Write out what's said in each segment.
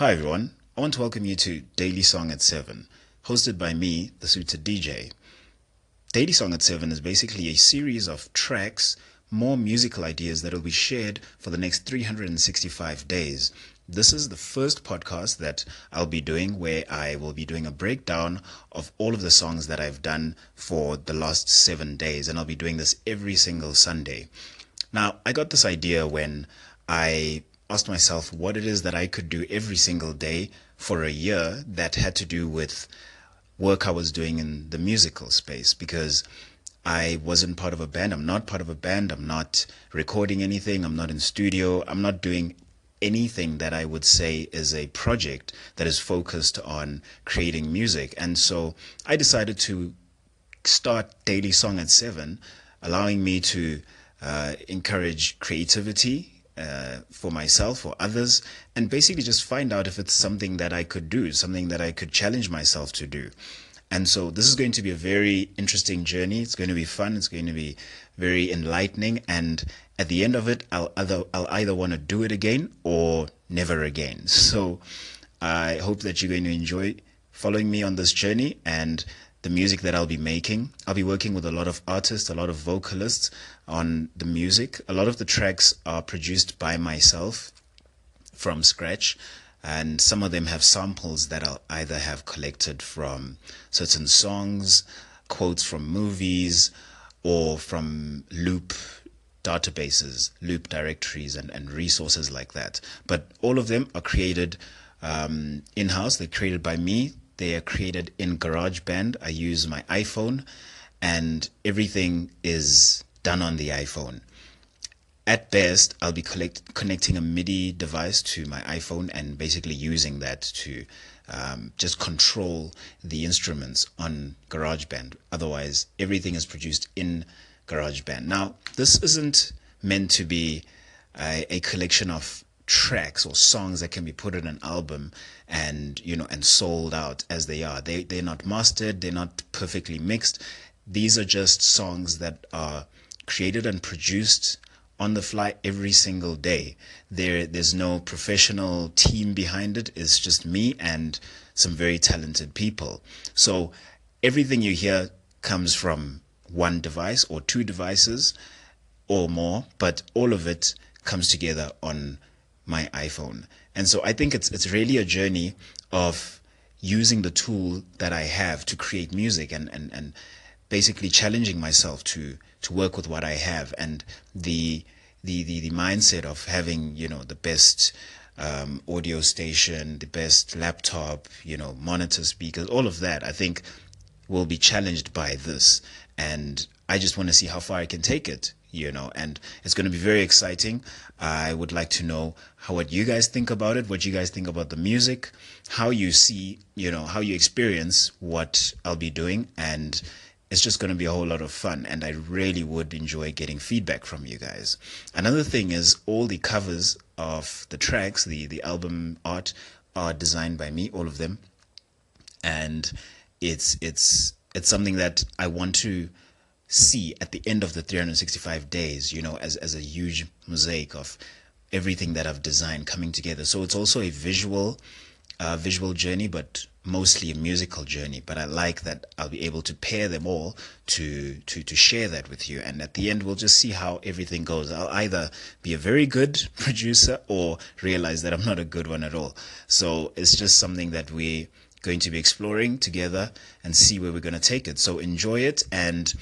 Hi everyone, I want to welcome you to Daily Song at 7, hosted by me, the Suited DJ. Daily Song at 7 is basically a series of tracks, more musical ideas that will be shared for the next 365 days. This is the first podcast that I'll be doing where I will be doing a breakdown of all of the songs that I've done for the last seven days, and I'll be doing this every single Sunday. Now, I got this idea when I asked myself what it is that I could do every single day for a year that had to do with work I was doing in the musical space because I wasn't part of a band. I'm not part of a band. I'm not recording anything. I'm not in studio. I'm not doing anything that I would say is a project that is focused on creating music. And so I decided to start Daily Song at 7, allowing me to uh, encourage creativity uh, for myself or others, and basically just find out if it's something that I could do, something that I could challenge myself to do. And so this is going to be a very interesting journey. It's going to be fun. It's going to be very enlightening. And at the end of it, I'll either, I'll either want to do it again or never again. So I hope that you're going to enjoy following me on this journey and the music that I'll be making. I'll be working with a lot of artists, a lot of vocalists on the music. A lot of the tracks are produced by myself from scratch, and some of them have samples that I'll either have collected from certain songs, quotes from movies, or from loop databases, loop directories, and, and resources like that. But all of them are created um, in house, they're created by me they are created in GarageBand. I use my iPhone, and everything is done on the iPhone. At best, I'll be collect, connecting a MIDI device to my iPhone and basically using that to um, just control the instruments on GarageBand. Otherwise, everything is produced in GarageBand. Now, this isn't meant to be a, a collection of tracks or songs that can be put in an album and you know and sold out as they are they they're not mastered they're not perfectly mixed these are just songs that are created and produced on the fly every single day. There there's no professional team behind it. It's just me and some very talented people. So everything you hear comes from one device or two devices or more but all of it comes together on my iPhone. And so I think it's it's really a journey of using the tool that I have to create music and, and, and basically challenging myself to to work with what I have and the the the, the mindset of having, you know, the best um, audio station, the best laptop, you know, monitor speakers, all of that, I think will be challenged by this. And I just want to see how far I can take it you know, and it's going to be very exciting. I would like to know how what you guys think about it, what you guys think about the music, how you see, you know, how you experience what I'll be doing, and it's just going to be a whole lot of fun. And I really would enjoy getting feedback from you guys. Another thing is all the covers of the tracks, the the album art, are designed by me, all of them, and it's it's it's something that I want to see at the end of the 365 days, you know, as, as a huge mosaic of everything that I've designed coming together. So it's also a visual, uh, visual journey, but mostly a musical journey. But I like that I'll be able to pair them all to, to, to share that with you. And at the end, we'll just see how everything goes. I'll either be a very good producer or realize that I'm not a good one at all. So it's just something that we going to be exploring together and see where we're going to take it. So enjoy it and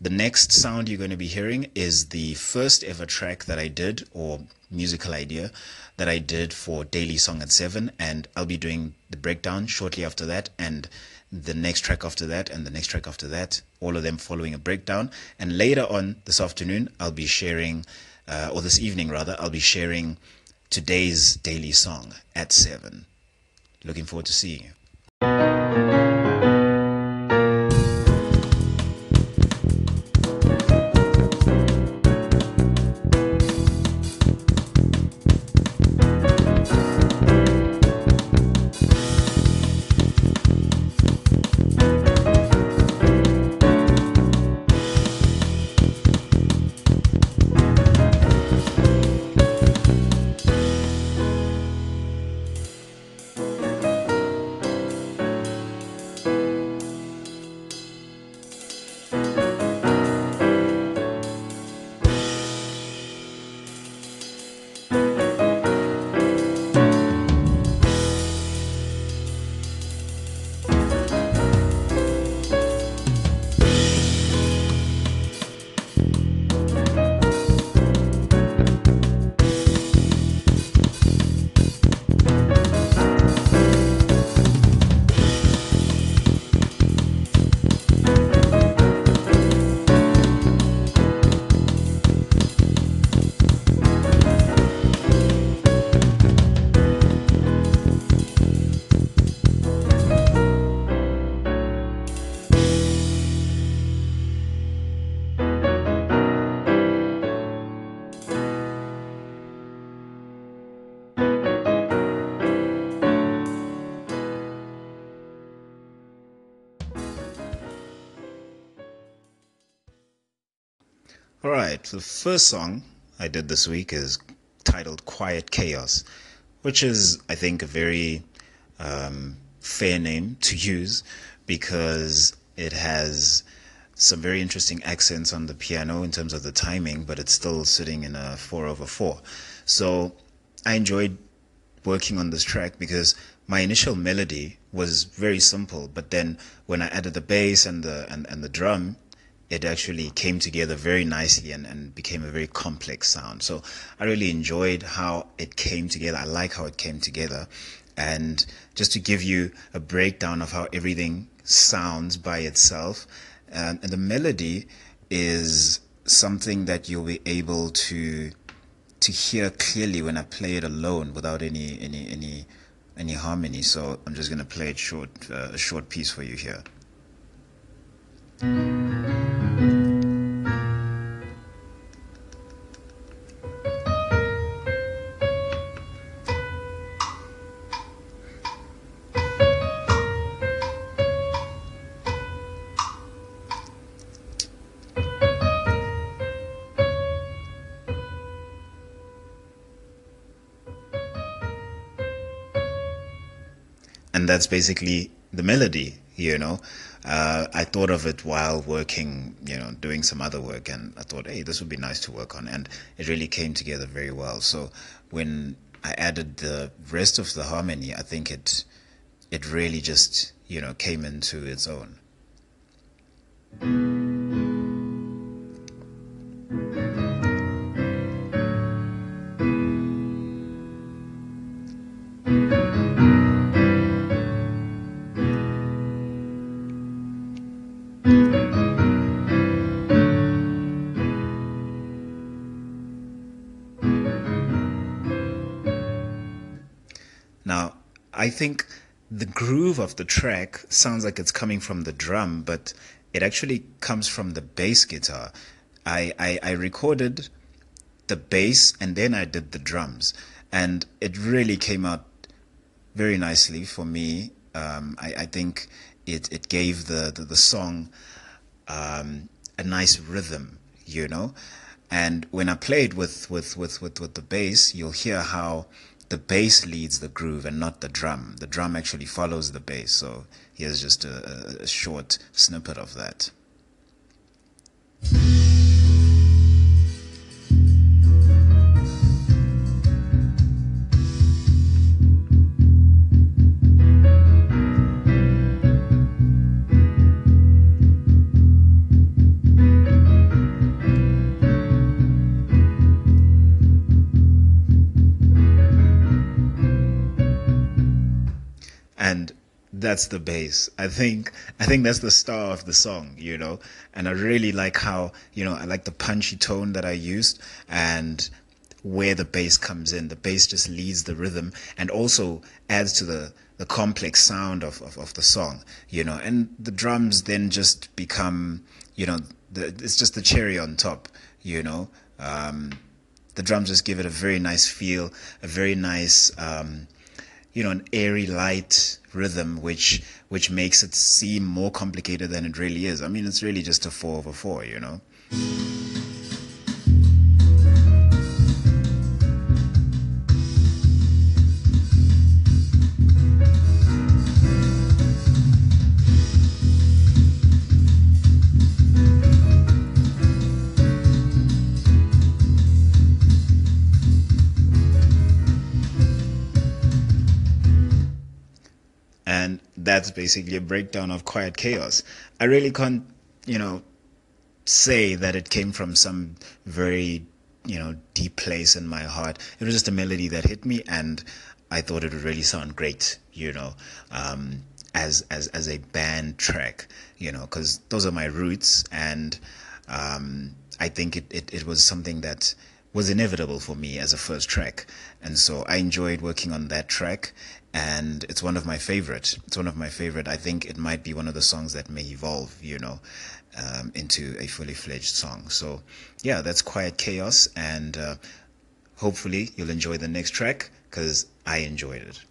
the next sound you're going to be hearing is the first ever track that I did, or musical idea that I did for Daily Song at 7. And I'll be doing the breakdown shortly after that, and the next track after that, and the next track after that, all of them following a breakdown. And later on this afternoon, I'll be sharing, uh, or this evening rather, I'll be sharing today's daily song at 7. Looking forward to seeing you. All right, the first song I did this week is titled Quiet Chaos, which is, I think, a very um, fair name to use because it has some very interesting accents on the piano in terms of the timing, but it's still sitting in a 4 over 4. So I enjoyed working on this track because my initial melody was very simple, but then when I added the bass and the and, and the drum, it actually came together very nicely and, and became a very complex sound. So I really enjoyed how it came together. I like how it came together. And just to give you a breakdown of how everything sounds by itself, um, and the melody is something that you'll be able to to hear clearly when I play it alone without any any any any harmony. So I'm just gonna play it short, uh, a short piece for you here. And that's basically the melody you know? Uh, i thought of it while working you know doing some other work and i thought hey this would be nice to work on and it really came together very well. So when i added the rest of the harmony i think it it really just you know came into its own think the groove of the track sounds like it's coming from the drum, but it actually comes from the bass guitar. I, I, I recorded the bass and then I did the drums, and it really came out very nicely for me. Um, I, I think it, it gave the, the, the song um, a nice rhythm, you know. And when I played with, with, with, with, with the bass, you'll hear how the bass leads the groove and not the drum. The drum actually follows the bass. So here's just a, a short snippet of that. That's the bass. I think I think that's the star of the song, you know. And I really like how, you know, I like the punchy tone that I used and where the bass comes in. The bass just leads the rhythm and also adds to the the complex sound of, of, of the song, you know. And the drums then just become, you know, the, it's just the cherry on top, you know. Um, the drums just give it a very nice feel, a very nice um, you know an airy light rhythm which which makes it seem more complicated than it really is. I mean it's really just a four over four you know that's basically a breakdown of quiet chaos. I really can't you know say that it came from some very you know deep place in my heart. It was just a melody that hit me and i thought it would really sound great you know um, as as as a band track you know because those are my roots and um, i think it, it, it was something that was inevitable for me as a first track. And so I enjoyed working on that track and it's one of my favorite. It's one of my favorite. I think it might be one of the songs that may evolve, you know, um, into a fully fledged song. So yeah, that's Quiet Chaos and uh, hopefully you'll enjoy the next track because I enjoyed it.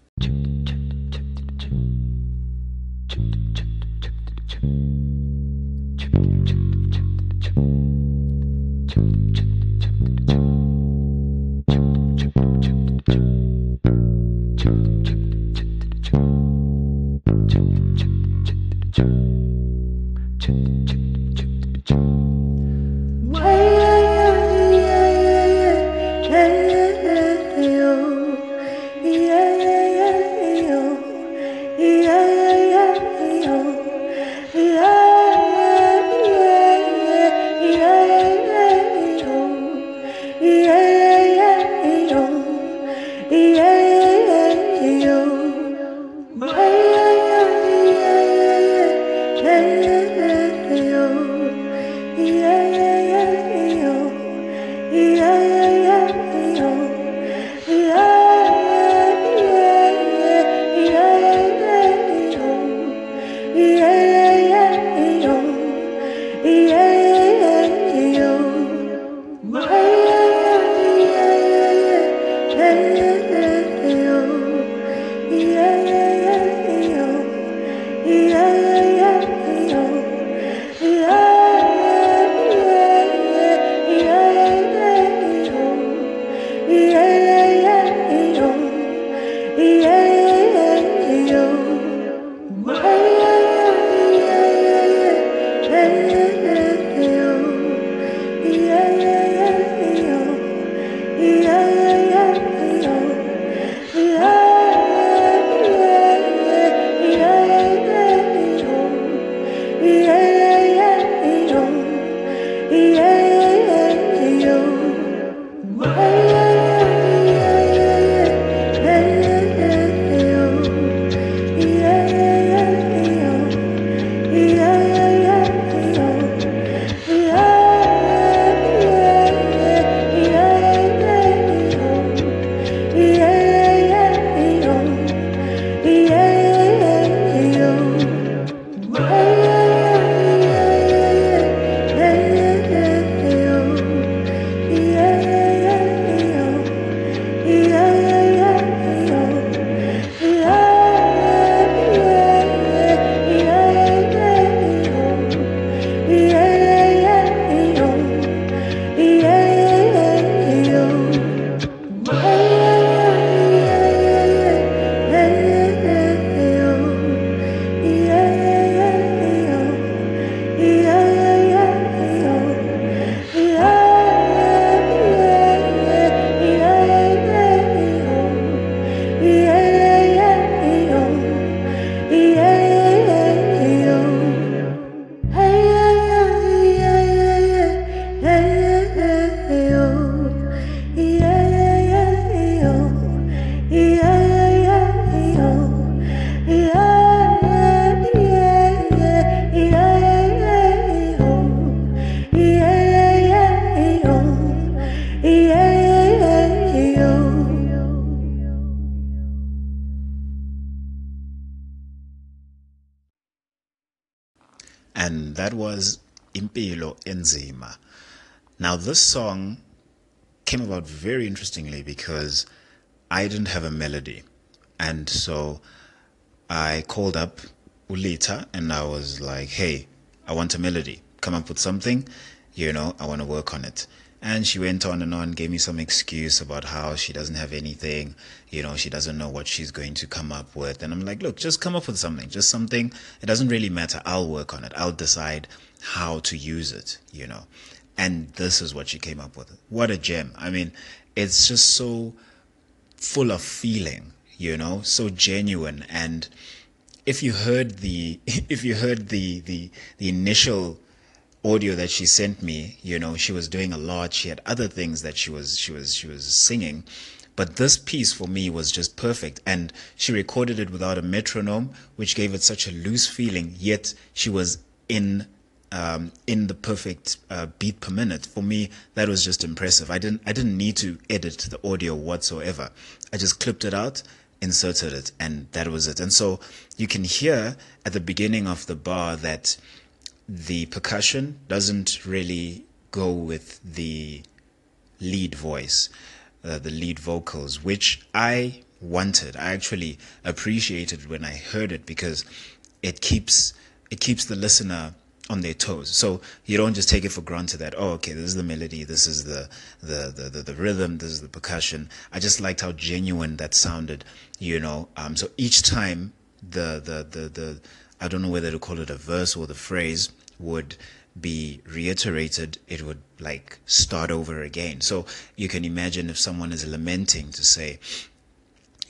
This song came about very interestingly because I didn't have a melody. And so I called up Ulita and I was like, hey, I want a melody. Come up with something, you know, I want to work on it. And she went on and on, gave me some excuse about how she doesn't have anything, you know, she doesn't know what she's going to come up with. And I'm like, look, just come up with something, just something. It doesn't really matter. I'll work on it. I'll decide how to use it, you know. And this is what she came up with. What a gem. I mean, it's just so full of feeling, you know, so genuine. And if you heard the, if you heard the, the, the initial audio that she sent me, you know, she was doing a lot. She had other things that she was, she was, she was singing. But this piece for me was just perfect. And she recorded it without a metronome, which gave it such a loose feeling, yet she was in um, in the perfect uh, beat per minute. For me, that was just impressive. I didn't I didn't need to edit the audio whatsoever. I just clipped it out, inserted it, and that was it. And so you can hear at the beginning of the bar that the percussion doesn't really go with the lead voice, uh, the lead vocals, which I wanted. I actually appreciated when I heard it because it keeps it keeps the listener on their toes. So you don't just take it for granted that oh okay this is the melody, this is the the the the, the rhythm, this is the percussion. I just liked how genuine that sounded, you know. Um, so each time the the the the I don't know whether to call it a verse or the phrase would be reiterated, it would like start over again. So you can imagine if someone is lamenting to say,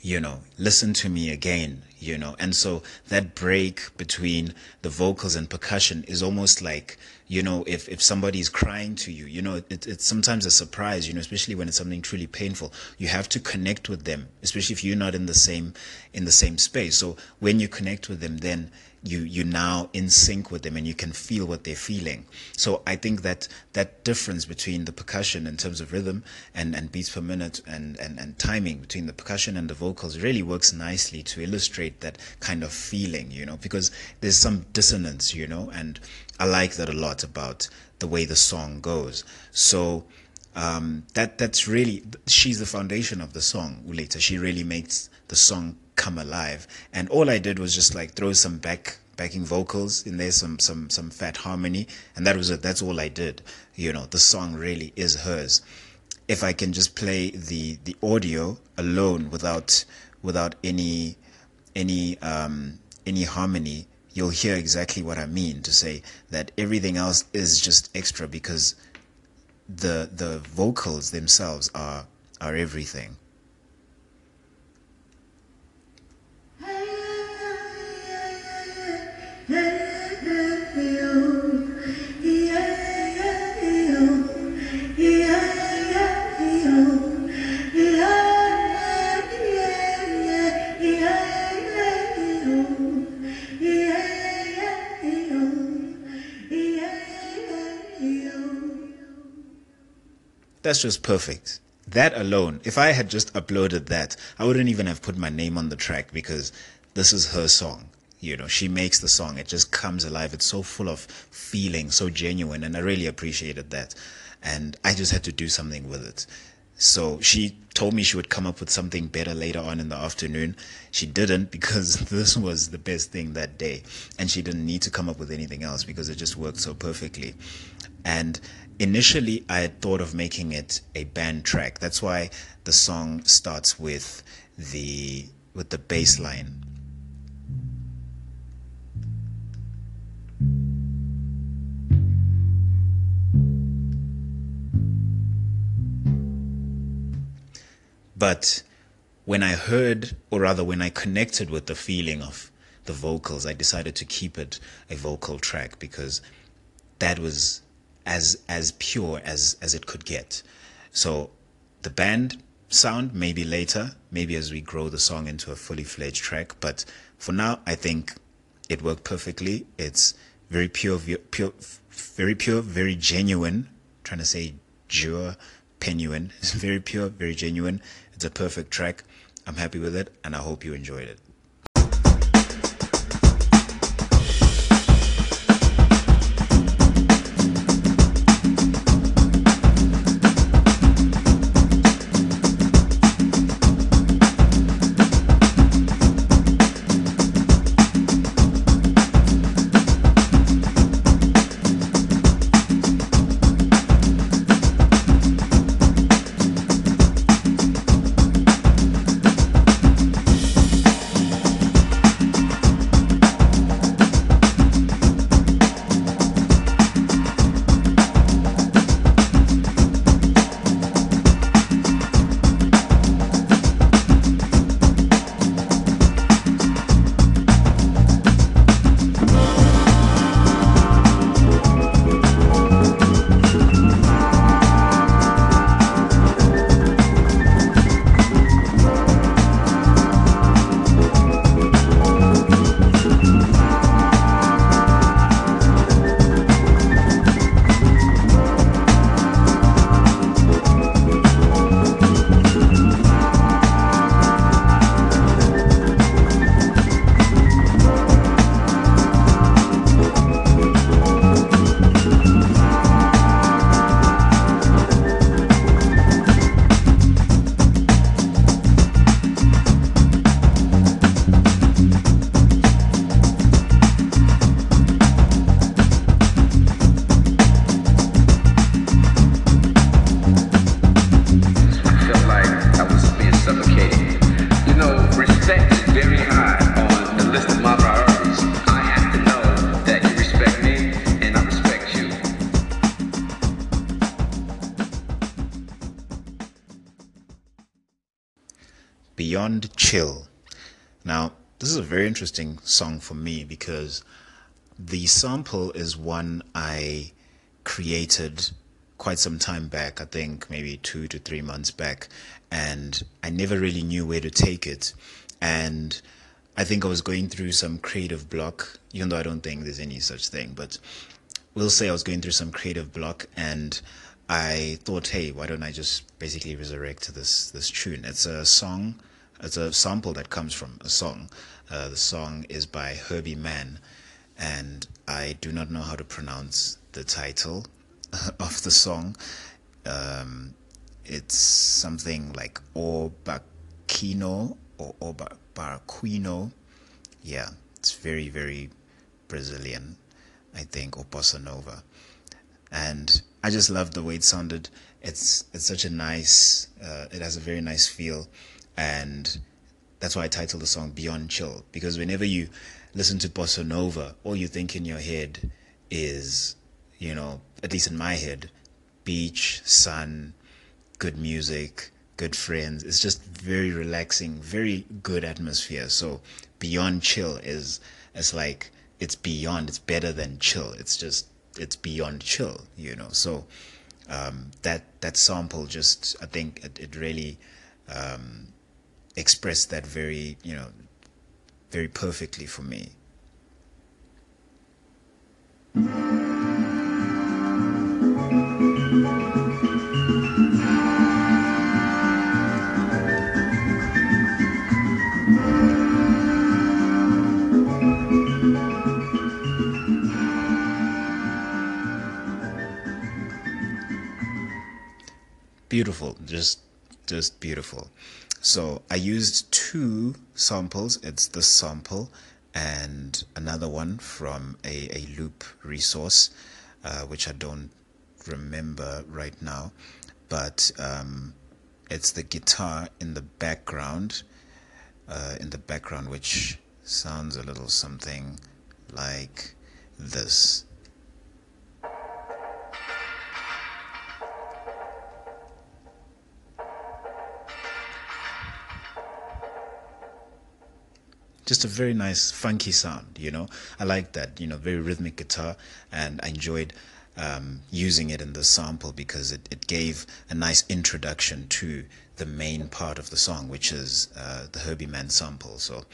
you know, listen to me again, you know. And so that break between the vocals and percussion is almost like, you know, if, if somebody is crying to you, you know, it, it's sometimes a surprise, you know, especially when it's something truly painful. You have to connect with them, especially if you're not in the same in the same space. So when you connect with them, then you you now in sync with them and you can feel what they're feeling. So I think that that difference between the percussion in terms of rhythm and, and beats per minute and, and, and timing between the percussion and the vocals really works nicely to illustrate that kind of feeling, you know, because there's some dissonance, you know, and I like that a lot about the way the song goes. So um, that that's really she's the foundation of the song. Uleta, she really makes the song come alive. And all I did was just like throw some back backing vocals in there, some some some fat harmony, and that was it. That's all I did. You know, the song really is hers. If I can just play the the audio alone without without any any um, any harmony, you'll hear exactly what I mean to say that everything else is just extra because the the vocals themselves are are everything. That's just perfect. That alone, if I had just uploaded that, I wouldn't even have put my name on the track because this is her song. You know, she makes the song. It just comes alive. It's so full of feeling, so genuine. And I really appreciated that. And I just had to do something with it. So she told me she would come up with something better later on in the afternoon. She didn't because this was the best thing that day. And she didn't need to come up with anything else because it just worked so perfectly. And initially, I had thought of making it a band track. That's why the song starts with the with the bass line But when I heard, or rather when I connected with the feeling of the vocals, I decided to keep it a vocal track because that was as as pure as as it could get. So the band sound maybe later, maybe as we grow the song into a fully fledged track, but for now I think it worked perfectly. It's very pure, pure, very pure, very genuine. Trying to say pure, genuine. It's very pure, very genuine. It's a perfect track. I'm happy with it, and I hope you enjoyed it. Beyond Chill. Now, this is a very interesting song for me because the sample is one I created quite some time back, I think maybe two to three months back, and I never really knew where to take it. And I think I was going through some creative block, even though I don't think there's any such thing, but we'll say I was going through some creative block and I thought, hey, why don't I just basically resurrect this this tune? It's a song, it's a sample that comes from a song. Uh, the song is by Herbie Mann, and I do not know how to pronounce the title of the song. Um, it's something like Obakino or Obarquino. Yeah, it's very, very Brazilian, I think, or bossa nova. And I just love the way it sounded. It's it's such a nice. Uh, it has a very nice feel, and that's why I titled the song "Beyond Chill" because whenever you listen to bossa nova, all you think in your head is, you know, at least in my head, beach, sun, good music, good friends. It's just very relaxing, very good atmosphere. So beyond chill is it's like it's beyond. It's better than chill. It's just it's beyond chill. You know. So um, that that sample just I think it, it really um, expressed that very you know very perfectly for me. beautiful just just beautiful so i used two samples. It's this sample and another one from a, a loop resource uh, which i don't remember right now. But um, it's the guitar in the background uh, in the background which sounds a little something like this just a very nice funky sound you know? I like that you know very rhythmic guitar and i enjoyed um, using it in the sample because it, it gave a nice introduction to the main part of the song which is uh, the herbie mann sample. So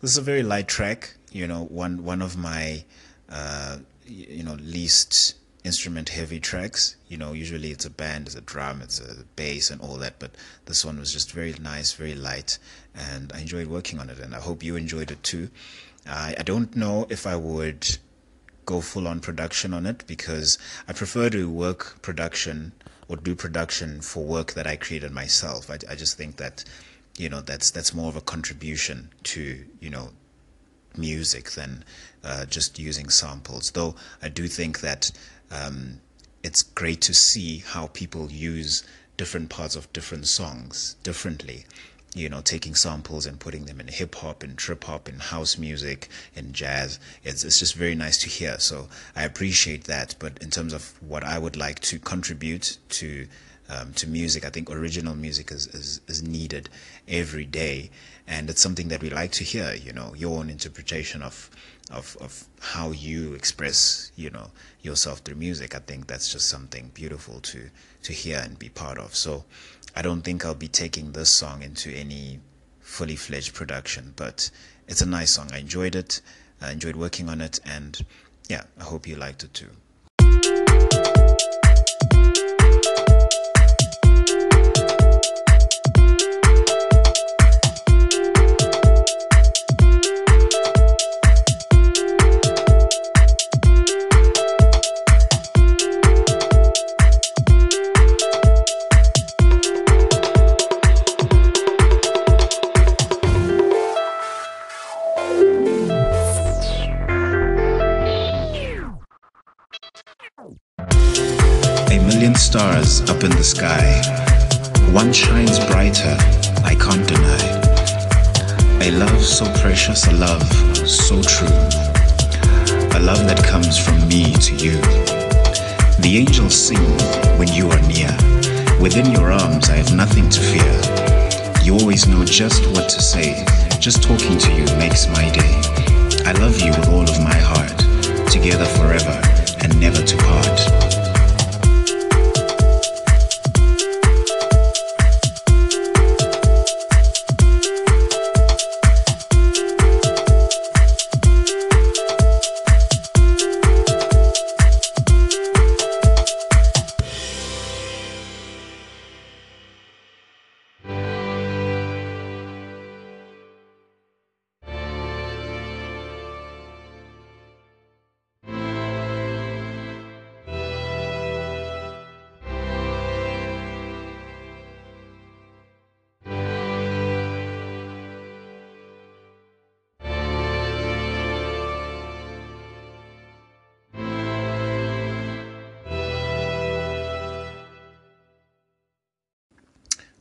this is a very light track you know one one of my uh, you know least instrument heavy tracks. You know, usually it's a band, it's a drum, it's a bass, and all that. But this one was just very nice, very light, and I enjoyed working on it. And I hope you enjoyed it too. I, I don't know if I would go full on production on it because I prefer to work production or do production for work that I created myself. I, I just think that you know that's that's more of a contribution to you know music than uh, just using samples. Though I do think that um, it's great to see how people use different parts of different songs differently you know, taking samples and putting them in hip hop and trip hop and house music and jazz. It's, it's just very nice to hear. So I appreciate that. But in terms of what I would like to contribute to um, to music. I think original music is, is, is needed every day, and it's something that we like to hear. You know, your own interpretation of of of how you express you know yourself through music. I think that's just something beautiful to to hear and be part of. So, I don't think I'll be taking this song into any fully fledged production, but it's a nice song. I enjoyed it. I enjoyed working on it, and yeah, I hope you liked it too.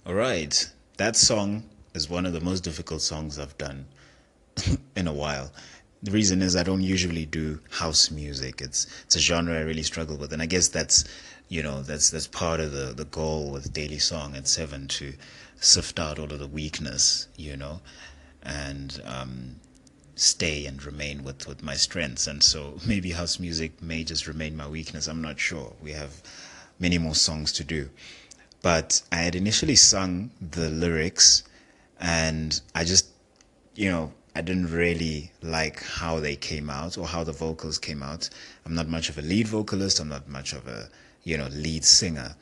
All right. That song is one of the most difficult songs I've done in a while. The reason is I don't usually do house music. It's it's a genre I really struggle with, and I guess that's you know that's that's part of the the goal with Daily Song at seven to sift out all of the weakness, you know, and um, stay and remain with with my strengths. And so maybe house music may just remain my weakness. I'm not sure. We have many more songs to do. But I had initially sung the lyrics and I just, you know, I didn't really like how they came out or how the vocals came out. I'm not much of a lead vocalist, I'm not much of a, you know, lead singer.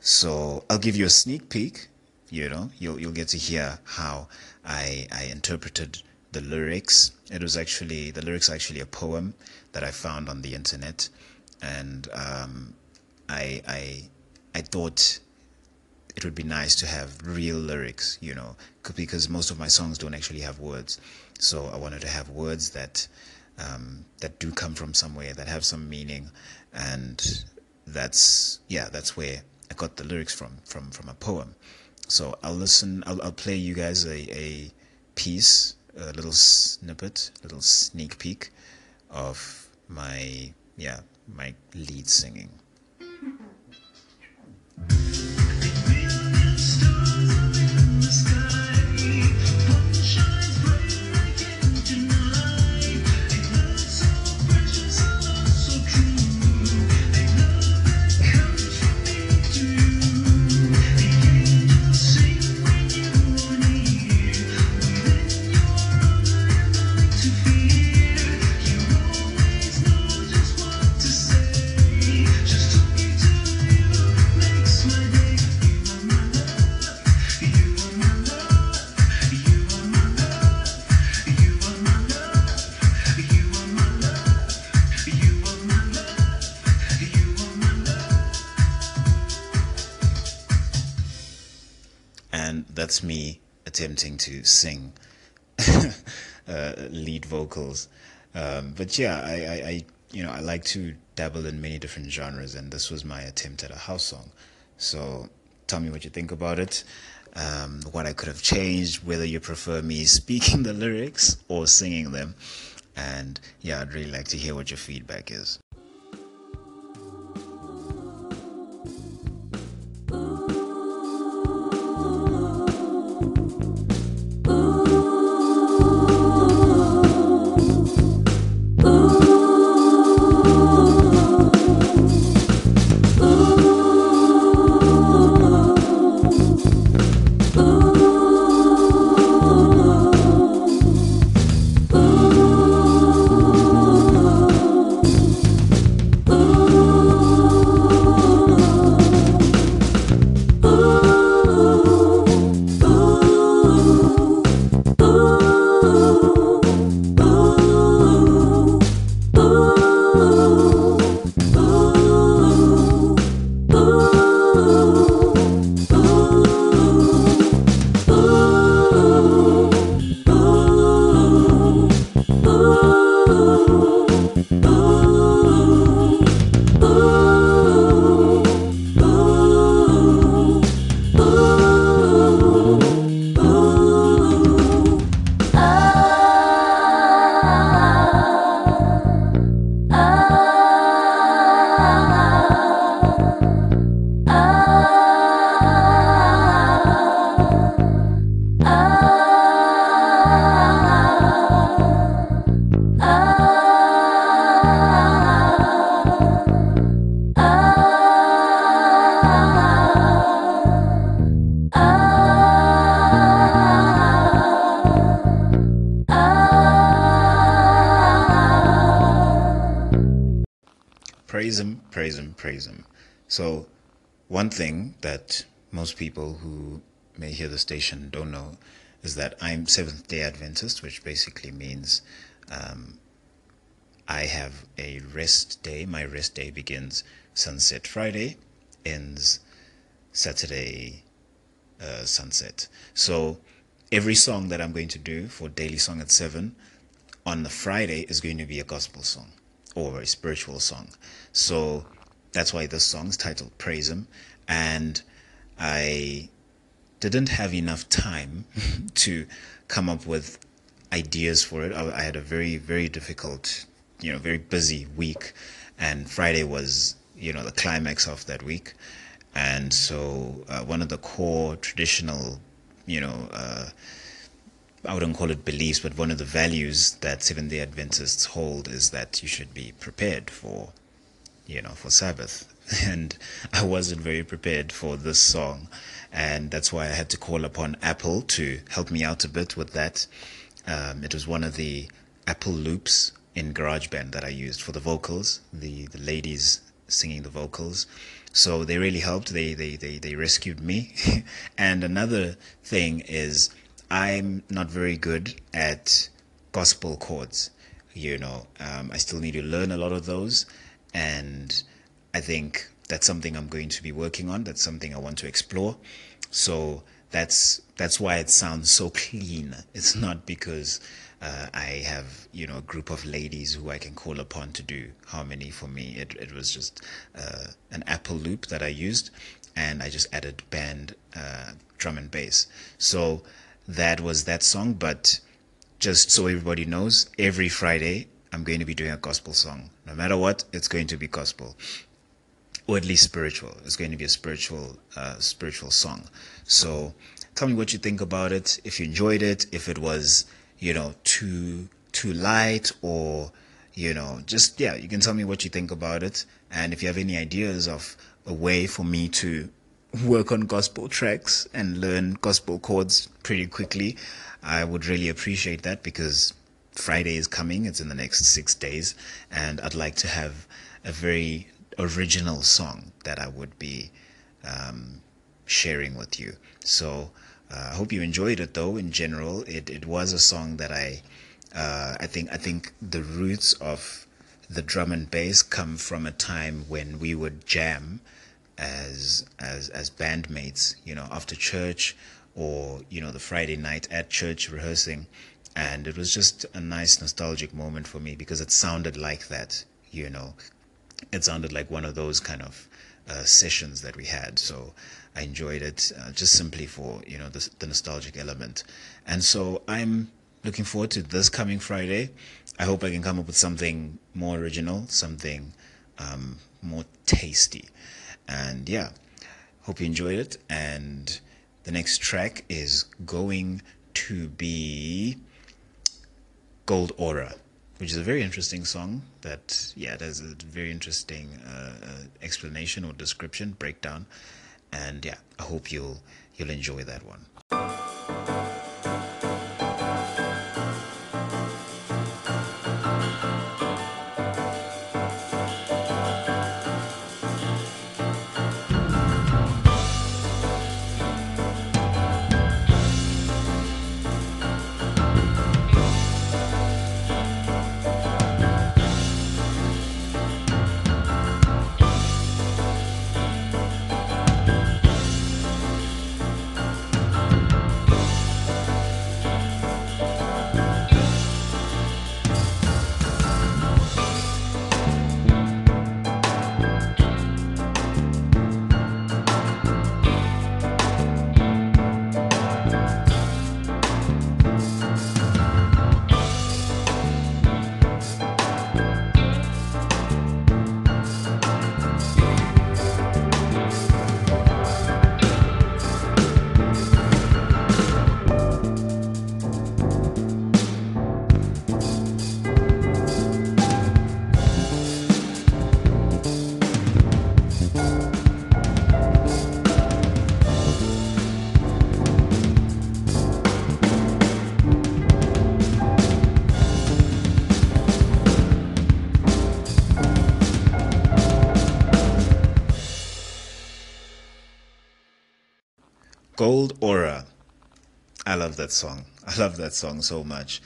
So I'll give you a sneak peek, you know, you'll you'll get to hear how I I interpreted the lyrics. It was actually the lyrics actually a poem that I found on the internet and um, I I I thought it would be nice to have real lyrics, you know, because most of my songs don't actually have words. So I wanted to have words that um, that do come from somewhere, that have some meaning, and that's yeah, that's where I got the lyrics from from from a poem. So I'll listen. I'll, I'll play you guys a, a piece, a little snippet, little sneak peek of my yeah my lead singing. That's me attempting to sing uh, lead vocals. Um, but yeah, I, I, I, you know, I like to dabble in many different genres, and this was my attempt at a house song. So tell me what you think about it. Um, what I could have changed, whether you prefer me speaking the lyrics or singing them. And yeah, I'd really like to hear what your feedback is. Praise Him, praise Him. Praise Him. So, one thing that most people who may hear the station don't know is that I'm Seventh day Adventist, which basically means um, I have a rest day. My rest day begins sunset Friday, ends Saturday uh, sunset. So every song that I'm going to do for Daily Song at 7 on the Friday is going to be a gospel song or a spiritual song. So that's why this song is titled Praise Him. And I didn't have enough time to come up with ideas for it. I, had a very, very difficult, you know, very busy week. And Friday was, you know, the climax of that week. And so uh, one of the core traditional, you know, uh, I wouldn't call it beliefs, but one of the values that Seventh day Adventists hold is that you should be prepared for, you know, for Sabbath. And I wasn't very prepared for this song. And that's why I had to call upon Apple to help me out a bit with that. Um, it was one of the Apple loops in GarageBand that I used for the vocals, the, the ladies singing the vocals. So they really helped. They, they, they, they rescued me. and another thing is, I'm not very good at gospel chords. You know, um, I still need to learn a lot of those, and I think that's something I'm going to be working on. That's something I want to explore. So that's that's why it sounds so clean. It's not because uh, I have you know a group of ladies who I can call upon to do harmony for me. It it was just uh, an Apple loop that I used, and I just added band uh, drum and bass. So that was that song. But just so everybody knows, every Friday I'm going to be doing a gospel song. No matter what, it's going to be gospel, or at least spiritual. It's going to be a spiritual, uh, spiritual song. So tell me what you think about it. If you enjoyed it, if it was, you know, too too light, or you know, just yeah, you can tell me what you think about it. And if you have any ideas of a way for me to work on gospel tracks and learn gospel chords pretty quickly. I would really appreciate that because Friday is coming, it's in the next six days, and I'd like to have a very original song that I would be um, sharing with you. So uh, I hope you enjoyed it though. In general, it, it was a song that I uh, I think I think the roots of the drum and bass come from a time when we would jam as as as bandmates, you know, after church or you know the Friday night at church rehearsing, and it was just a nice nostalgic moment for me because it sounded like that, you know, it sounded like one of those kind of uh, sessions that we had. So I enjoyed it uh, just simply for you know the, the nostalgic element, and so I'm looking forward to this coming Friday. I hope I can come up with something more original, something um, more tasty. And yeah, hope you enjoyed it. And the next track is going to be Gold Aura, which is a very interesting song that, yeah, there's a very interesting uh, uh, explanation or description, breakdown. And yeah, I hope you'll you'll enjoy that one. Love that song. I love that song so much.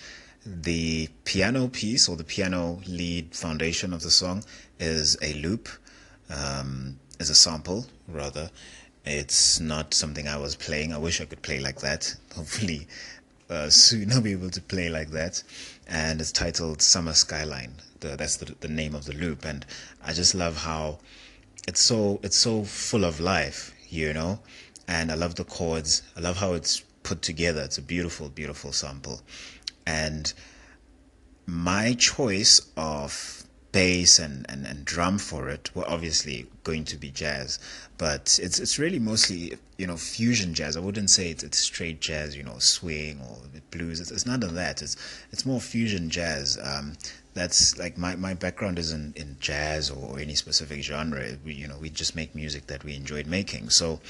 The piano piece or the piano lead foundation of the song is a loop, um, is a sample rather. It's not something I was playing. I wish I could play like that. Hopefully, uh, soon I'll be able to play like that. And it's titled Summer Skyline. The, that's the, the name of the loop. And I just love how it's so it's so full of life, you know and I love the chords. I love how it's put together. It's a beautiful, beautiful sample. And my choice of bass and, and, and drum for it were obviously going to be jazz, but it's it's really mostly you know fusion jazz. I wouldn't say it's, it's straight jazz, you know, swing or blues. It's, it's none of that. It's it's more fusion jazz. Um, that's like my, my background is in, in jazz or any specific genre. We, you know, we just make music that we enjoyed making. So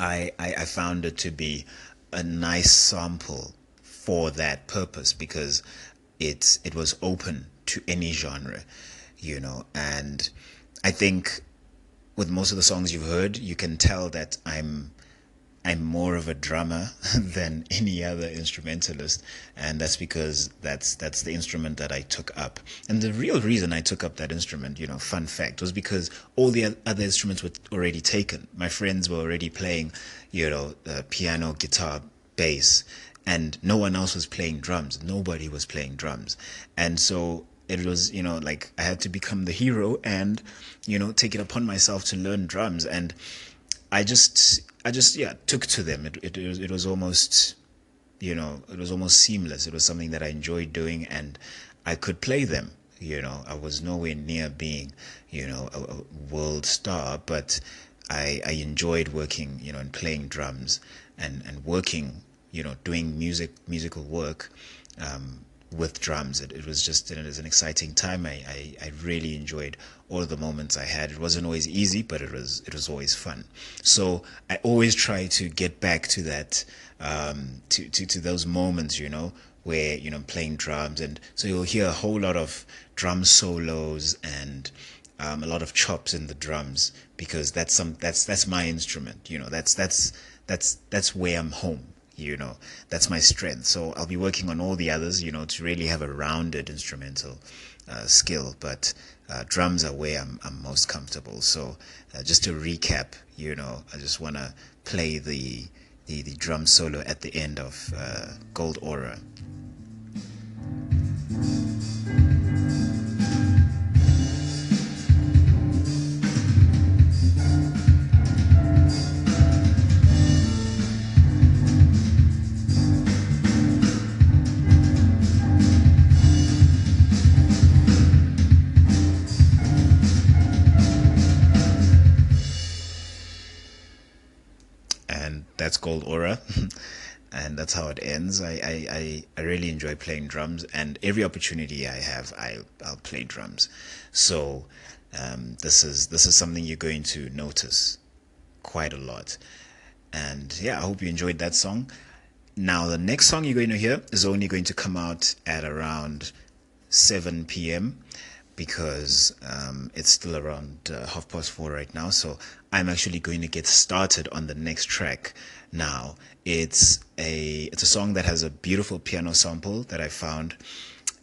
I, I, I found it to be a nice sample for that purpose because it's it was open to any genre, you know, and I think with most of the songs you've heard, you can tell that I'm I'm more of a drummer than any other instrumentalist, and that's because that's that's the instrument that I took up. And the real reason I took up that instrument, you know, fun fact, was because all the other instruments were already taken. My friends were already playing, you know, uh, piano, guitar, bass, and no one else was playing drums. Nobody was playing drums, and so it was you know like I had to become the hero and you know take it upon myself to learn drums and I just I just yeah took to them. It it, it was it was almost you know it was almost seamless. It was something that I enjoyed doing, and I could play them. You know, I was nowhere near being you know a, a world star, but I I enjoyed working you know and playing drums and and working you know doing music musical work. Um, with drums. It, it was just it was an exciting time. I, I, I, really enjoyed all the moments I had. It wasn't always easy, but it was it was always fun. So I always try to get back to that um, to, to to those moments, you know, where you know playing drums, and so you'll hear a whole lot of drum solos and um, a lot of chops in the drums because that's some that's that's my instrument. You know, that's that's that's that's where I'm home you know that's my strength. So i'll be working on all the others you know to really have a rounded instrumental uh, skill. But uh, drums are where I'm, I'm most comfortable. So uh, just to recap you know i just want to play the, the the drum solo at the end of uh, gold aura that's how it ends. I, I, I, really enjoy playing drums, and every opportunity I have, I, I'll play drums. So um, this is this is something you're going to notice quite a lot. And yeah, I hope you enjoyed that song. Now the next song you're going to hear is only going to come out at around 7 p.m because um, it's still around uh, half past four right now. So I'm actually going to get started on the next track now. It's a it's a song that has a beautiful piano sample that I found,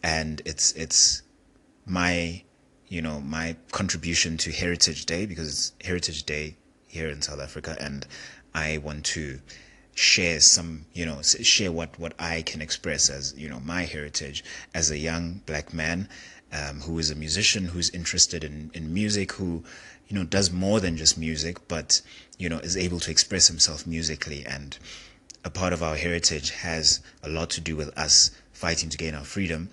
and it's it's my you know my contribution to Heritage Day because it's Heritage Day here in South Africa, and I want to share some you know share what what I can express as you know my heritage as a young black man um, who is a musician, who's interested in, in music, who, you know, does more than just music, but, you know, is able to express himself musically. And a part of our heritage has a lot to do with us fighting to gain our freedom.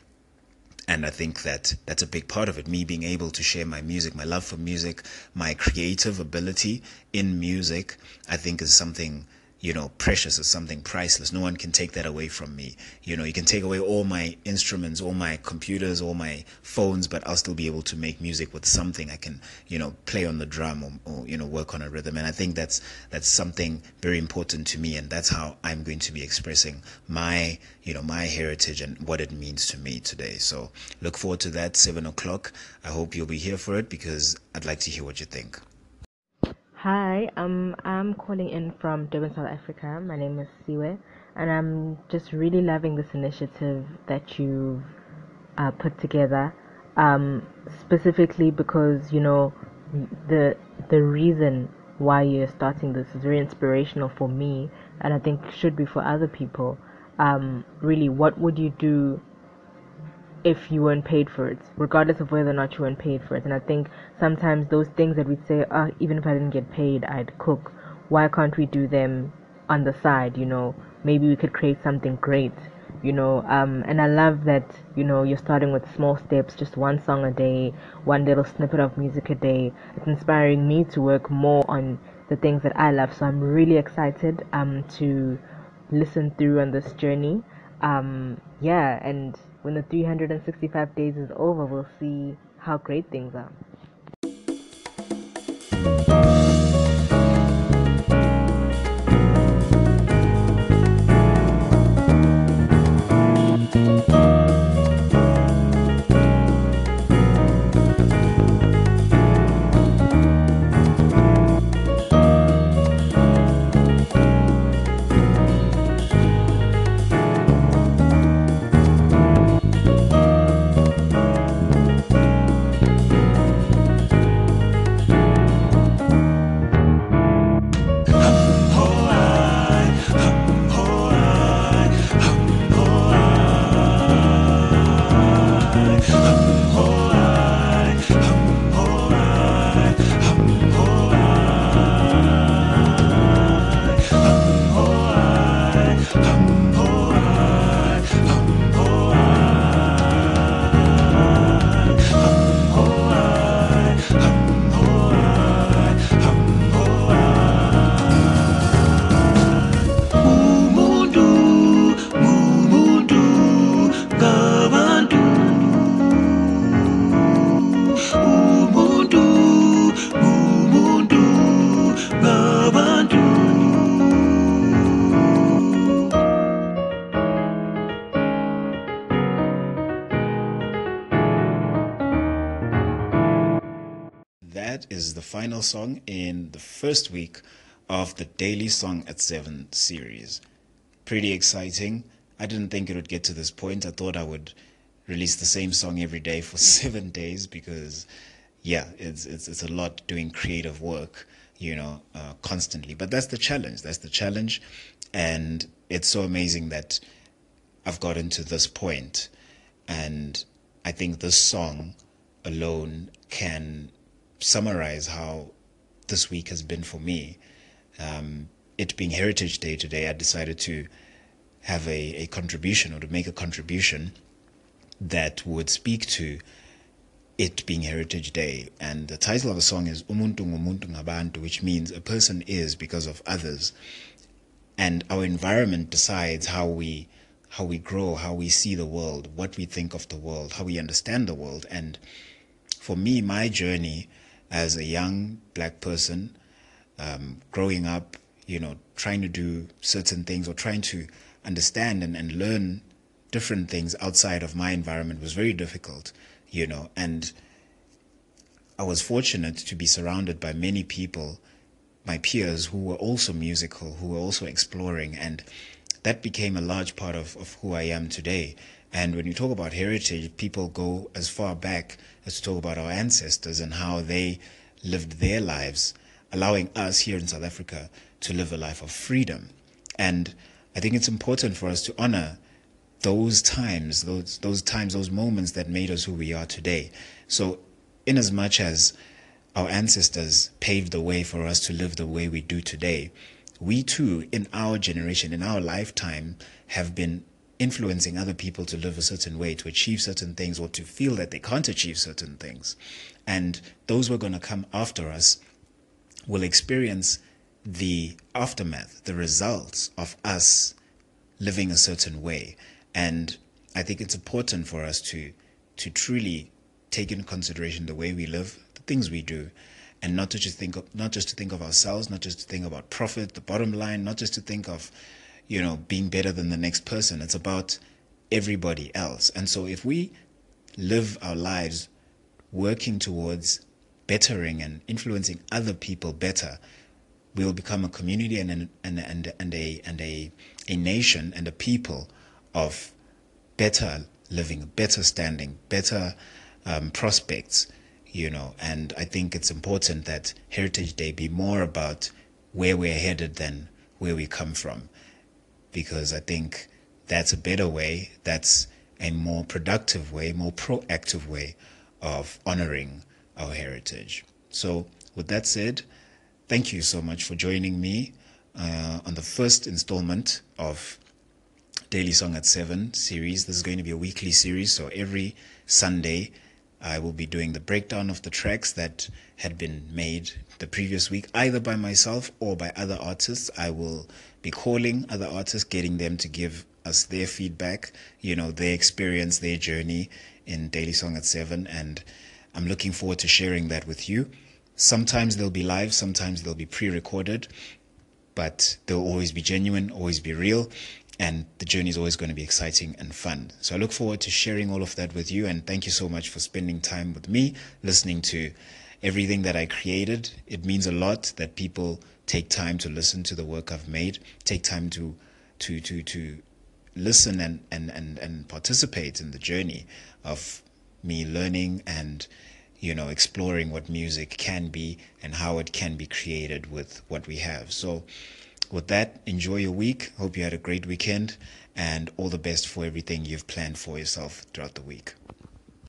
And I think that that's a big part of it. Me being able to share my music, my love for music, my creative ability in music, I think is something you know, precious or something priceless. No one can take that away from me. You know, you can take away all my instruments, all my computers, all my phones, but I'll still be able to make music with something I can, you know, play on the drum or, or you know, work on a rhythm. And I think that's that's something very important to me, and that's how I'm going to be expressing my, you know, my heritage and what it means to me today. So look forward to that seven o'clock. I hope you'll be here for it because I'd like to hear what you think. Hi, um, I'm calling in from Durban, South Africa. My name is Siwe, and I'm just really loving this initiative that you've uh, put together. Um, specifically because you know the the reason why you're starting this is very inspirational for me, and I think should be for other people. Um, really, what would you do if you weren't paid for it, regardless of whether or not you weren't paid for it. And I think sometimes those things that we say, oh, even if I didn't get paid, I'd cook. Why can't we do them on the side? You know, maybe we could create something great. You know, um, and I love that you know you're starting with small steps, just one song a day, one little snippet of music a day. It's inspiring me to work more on the things that I love. So I'm really excited um, to listen through on this journey. Um, yeah, and when the 365 days is over, we'll see how great things are. final song in the first week of the Daily Song at 7 series. Pretty exciting. I didn't think it would get to this point. I thought I would release the same song every day for seven days because, yeah, it's, it's, it's a lot doing creative work, you know, uh, constantly. But that's the challenge. That's the challenge. And it's so amazing that I've gotten to this point. And I think this song alone can summarize how this week has been for me. Um, it being Heritage Day today, I decided to have a, a contribution or to make a contribution that would speak to it being Heritage Day. And the title of the song is Umuntu Ngumuntu Ngabantu, which means a person is because of others. And our environment decides how we how we grow, how we see the world, what we think of the world, how we understand the world. And for me, my journey as a young black person um, growing up, you know, trying to do certain things or trying to understand and, and learn different things outside of my environment was very difficult, you know, and I was fortunate to be surrounded by many people, my peers who were also musical, who were also exploring, and that became a large part of, of who I am today. And when you talk about heritage, people go as far back as to talk about our ancestors and how they lived their lives, allowing us here in South Africa to live a life of freedom. And I think it's important for us to honor those times, those those times, those moments that made us who we are today. So, in as much as our ancestors paved the way for us to live the way we do today, we too, in our generation, in our lifetime, have been influencing other people to live a certain way, to achieve certain things, or to feel that they can't achieve certain things. And those who are going to come after us will experience the aftermath, the results of us living a certain way. And I think it's important for us to to truly take into consideration the way we live, the things we do, and not to just think of not just to think of ourselves, not just to think about profit, the bottom line, not just to think of you know, being better than the next person. It's about everybody else. And so if we live our lives working towards bettering and influencing other people better, we will become a community and an, and and and a and a a nation and a people of better living, better standing, better um, prospects. You know, and I think it's important that Heritage Day be more about where we're headed than where we come from, because I think that's a better way. That's a more productive way, more proactive way of honoring our heritage. So, with that said, thank you so much for joining me uh, on the first installment of Daily Song at 7 series. This is going to be a weekly series, so every Sunday I will be doing the breakdown of the tracks that had been made the previous week, either by myself or by other artists. I will be calling other artists, getting them to give us their feedback, you know, their experience, their journey in Daily Song at 7. And I'm looking forward to sharing that with you. Sometimes they'll be live, sometimes they'll be pre recorded, but they'll always be genuine, always be real. And the journey is always going to be exciting and fun. So I look forward to sharing all of that with you. And thank you so much for spending time with me, listening to everything that I created. It means a lot that people take time to listen to the work I've made, take time to to to to listen and, and, and, and participate in the journey of me learning and you know exploring what music can be and how it can be created with what we have. So with that enjoy your week. Hope you had a great weekend and all the best for everything you've planned for yourself throughout the week